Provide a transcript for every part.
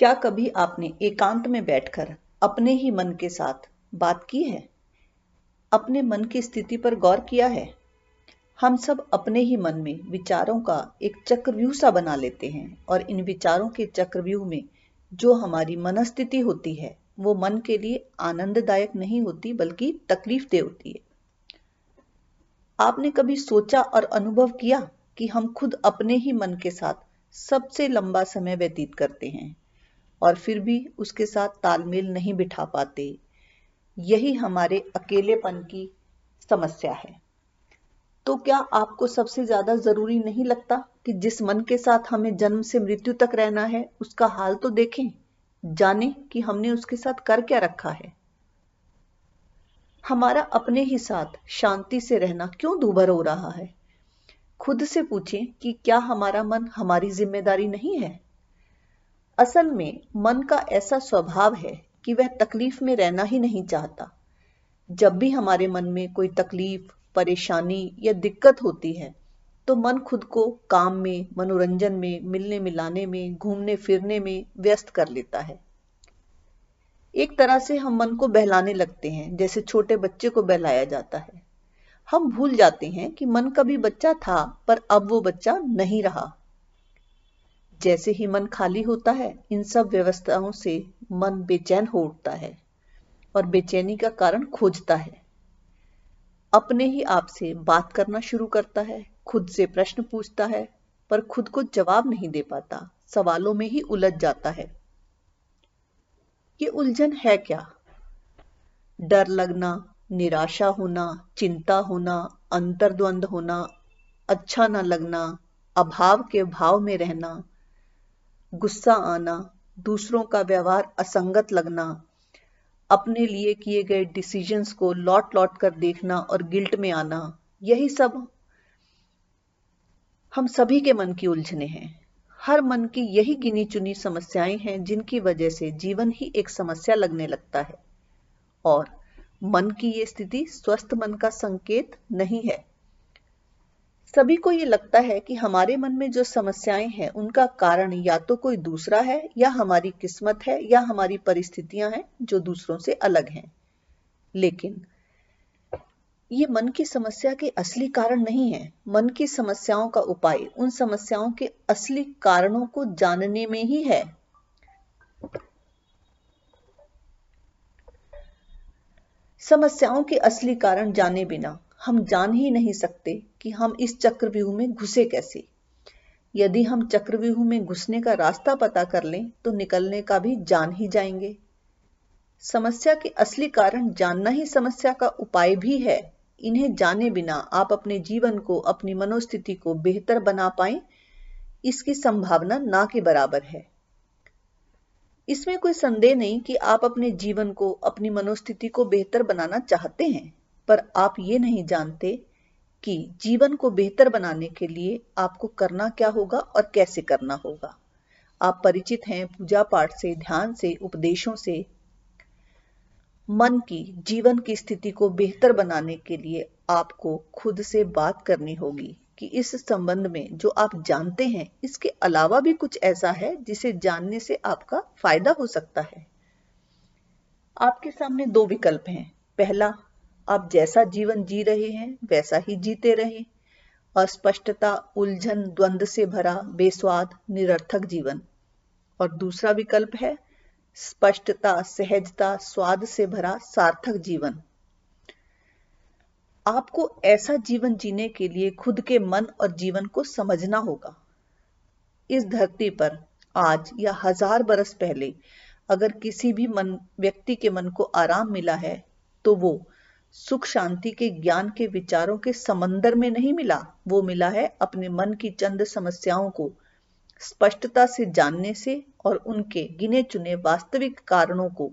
क्या कभी आपने एकांत में बैठकर अपने ही मन के साथ बात की है? अपने मन की स्थिति पर गौर किया है? हम सब अपने ही मन में विचारों का एक चक्रव्यूह सा बना लेते हैं और इन विचारों के चक्रव्यूह में जो हमारी मनस्थिति होती है, वो मन के लिए आनंददायक नहीं होती, बल्कि तकलीफ़ दे होती है। आपने कभी सोचा और अनुभव किया कि हम खुद अपने ही मन के साथ सबसे लंबा समय व्यतीत करते हैं? और फिर भी उसके साथ तालमेल नहीं बिठा पाते। यही हमारे अकेलेपन की समस्या है। तो क्या आपको सबसे ज़्यादा ज़रूरी नहीं लगता कि जिस मन के साथ हमें जन्म से मृत्यु तक रहना है, उसका हाल तो देखें, जाने कि हमने उसके साथ कर क्या रखा है? हमारा अपने ही साथ शांति से रहना क्यों दूभर हो रहा है? खुद से पूछें कि क्या हमारा मन हमारी ज़िम्मेदारी नहीं है? असल में मन का ऐसा स्वभाव है कि वह तकलीफ़ में रहना ही नहीं चाहता। जब भी हमारे मन में कोई तकलीफ़, परेशानी या दिक्कत होती है तो मन खुद को काम में, मनोरंजन में, मिलने मिलाने में, घूमने फिरने में व्यस्त कर लेता है। एक तरह से हम मन को बहलाने लगते हैं, जैसे छोटे बच्चे को बहलाया जाता है। हम भूल जाते हैं कि मन कभी बच्चा था, पर अब वो बच्चा नहीं रहा। जैसे ही मन खाली होता है, इन सब व्यवस्थाओं से मन बेचैन हो उठता है और बेचैनी का कारण खोजता है। अपने ही आप से बात करना शुरू करता है, खुद से प्रश्न पूछता है, पर खुद को जवाब नहीं दे पाता, सवालों में ही उलझ जाता है। ये उलझन है क्या? डर लगना, निराशा होना, चिंता होना, अंतर्द्वंद होना अच्छा न लगना, अभाव के भाव में रहना गुस्सा आना, दूसरों का व्यवहार असंगत लगना, अपने लिए किए गए डिसीजंस को लौट लौट कर देखना और गिल्ट में आना, यही सब हम सभी के मन की उलझने हैं। हर मन की यही गिनी चुनी समस्याएँ हैं जिनकी वजह से जीवन ही एक समस्या लगने लगता है। और मन की ये स्थिति स्वस्थ मन का संकेत नहीं है। सभी को ये लगता है कि हमारे मन में जो समस्याएँ हैं, उनका कारण या तो कोई दूसरा है, या हमारी किस्मत है, या हमारी परिस्थितियाँ हैं, जो दूसरों से अलग हैं। लेकिन ये मन की समस्या के असली कारण नहीं है। मन की समस्याओं का उपाय उन समस्याओं के असली कारणों को जानने में ही है। समस्याओं के असली कारण जाने बिना हम जान ही नहीं सकते कि हम इस चक्रव्यूह में घुसे कैसे। यदि हम चक्रव्यूह में घुसने का रास्ता पता कर लें तो निकलने का भी जान ही जाएँगे। समस्या के असली कारण जानना ही समस्या का उपाय भी है। इन्हें जाने बिना आप अपने जीवन को, अपनी मनोस्थिति को बेहतर बना पाए, इसकी संभावना ना के बराबर है। इसमें कोई संदेह नहीं कि आप अपने जीवन को, अपनी मनोस्थिति को बेहतर बनाना चाहते हैं। पर आप ये नहीं जानते कि जीवन को बेहतर बनाने के लिए आपको करना क्या होगा और कैसे करना होगा। आप परिचित हैं पूजा पाठ से, ध्यान से, उपदेशों से। मन की, जीवन की स्थिति को बेहतर बनाने के लिए आपको खुद से बात करनी होगी कि इस संबंध में जो आप जानते हैं, इसके अलावा भी कुछ ऐसा है जिसे जानने से आपका फ़ायदा हो सकता है। आपके सामने दो विकल्प हैं। पहला आप जैसा जीवन जी रहे हैं, वैसा ही जीते रहे। अस्पष्टता, उलझन द्वंद से भरा, बेस्वाद, निरर्थक जीवन। और दूसरा विकल्प है, स्पष्टता, सहजता, स्वाद से भरा, सार्थक जीवन। आपको ऐसा जीवन जीने के लिए खुद के मन और जीवन को समझना होगा। इस धरती पर आज या हज़ार बरस पहले अगर किसी भी मन, व्यक्ति के मन को आराम मिला है तो वो सुख शांति के ज्ञान के विचारों के समंदर में नहीं मिला। वो मिला है अपने मन की चंद समस्याओं को स्पष्टता से जानने से और उनके गिने चुने वास्तविक कारणों को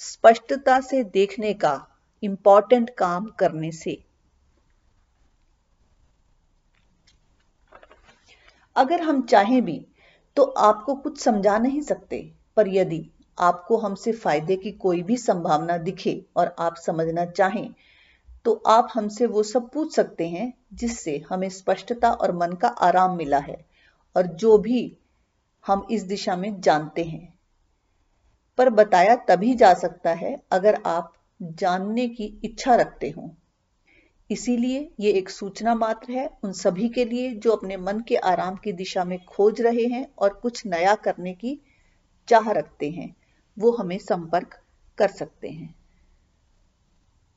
स्पष्टता से देखने का इंपॉर्टेंट काम करने से। अगर हम चाहें भी तो आपको कुछ समझा नहीं सकते, पर यदि आपको हमसे फ़ायदे की कोई भी संभावना दिखे और आप समझना चाहें तो आप हमसे वो सब पूछ सकते हैं जिससे हमें स्पष्टता और मन का आराम मिला है और जो भी हम इस दिशा में जानते हैं। पर बताया तभी जा सकता है अगर आप जानने की इच्छा रखते हो। इसीलिए ये एक सूचना मात्र है उन सभी के लिए जो अपने मन के आराम की दिशा में खोज रहे हैं और कुछ नया करने की चाह रखते हैं। वो हमें संपर्क कर सकते हैं।